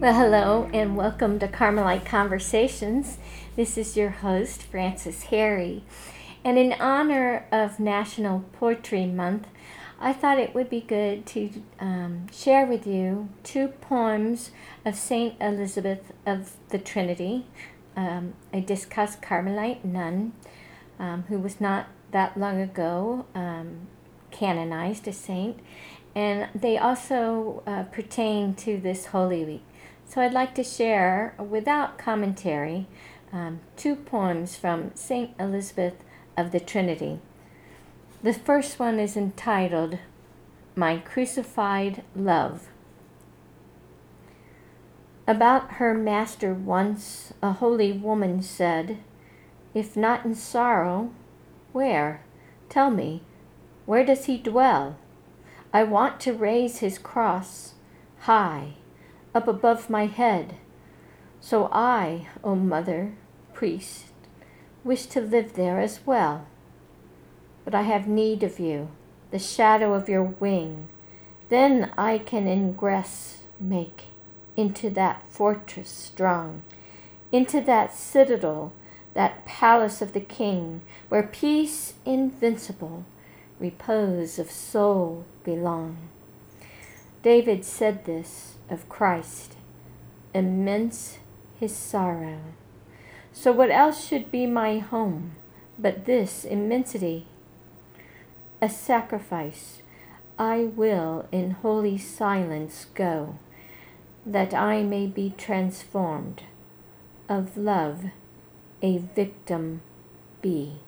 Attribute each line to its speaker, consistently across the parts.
Speaker 1: Well, hello and welcome to Carmelite Conversations. This is your host, Frances Harry. And in honor of National Poetry Month, I thought it would be good to um, share with you two poems of St. Elizabeth of the Trinity, um, a Discalced Carmelite nun um, who was not that long ago um, canonized a saint. And they also uh, pertain to this Holy Week. So I'd like to share, without commentary, um, two poems from St. Elizabeth of the Trinity. The first one is entitled My Crucified Love. About her master once a holy woman said, If not in sorrow, where? Tell me, where does he dwell? I want to raise his cross high up above my head. So I, O Mother, priest, wish to live there as well. But I have need of you, the shadow of your wing. Then I can ingress make into that fortress strong, into that citadel, that palace of the king, where peace invincible, repose of soul belong. David said this of Christ, immense his sorrow. So, what else should be my home but this immensity? A sacrifice I will in holy silence go, that I may be transformed, of love a victim be.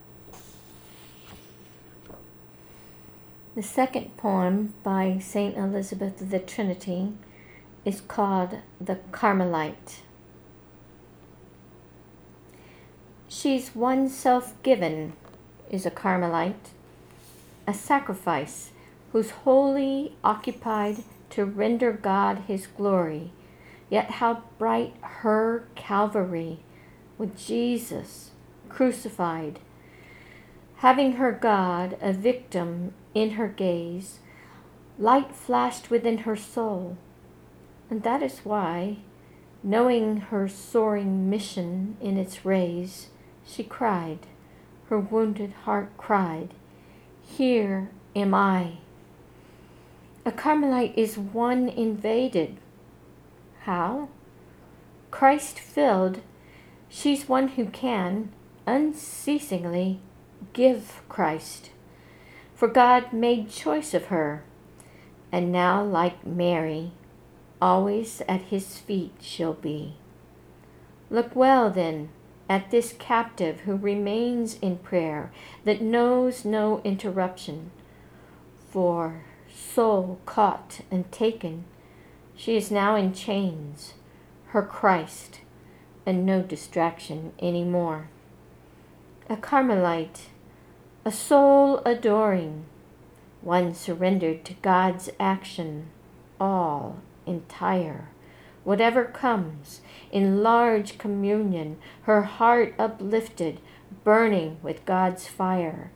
Speaker 1: The second poem by St. Elizabeth of the Trinity is called The Carmelite. She's one self given, is a Carmelite, a sacrifice who's wholly occupied to render God his glory. Yet how bright her Calvary with Jesus crucified Having her God a victim in her gaze, light flashed within her soul. And that is why, knowing her soaring mission in its rays, she cried, her wounded heart cried, Here am I. A Carmelite is one invaded. How? Christ filled, she's one who can, unceasingly, give Christ. For God made choice of her, and now, like Mary, always at his feet she'll be. Look well, then, at this captive who remains in prayer, that knows no interruption. For, soul caught and taken, she is now in chains, her Christ, and no distraction any more. A Carmelite a soul adoring, one surrendered to God's action, all entire. Whatever comes, in large communion, her heart uplifted, burning with God's fire.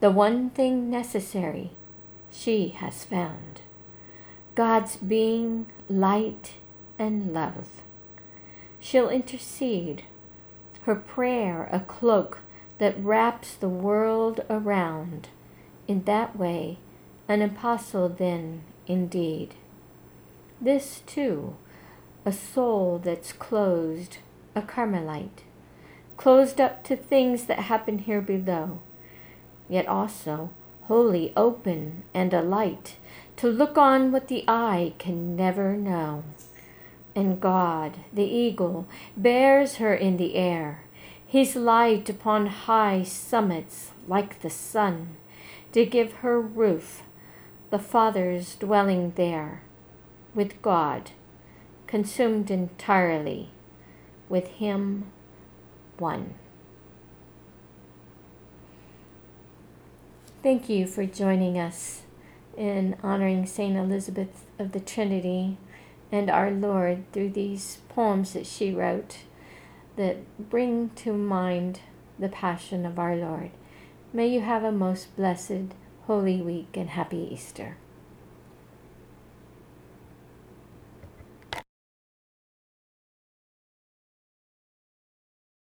Speaker 1: The one thing necessary she has found God's being, light, and love. She'll intercede, her prayer a cloak that wraps the world around. In that way, an apostle then, indeed. This, too, a soul that's closed, a Carmelite, closed up to things that happen here below, yet also wholly open and alight to look on what the eye can never know. And God, the eagle, bears her in the air his light upon high summits like the sun, to give her roof, the Father's dwelling there, with God, consumed entirely, with Him one. Thank you for joining us in honoring St. Elizabeth of the Trinity and our Lord through these poems that she wrote that bring to mind the passion of our Lord. May you have a most blessed Holy Week and happy Easter.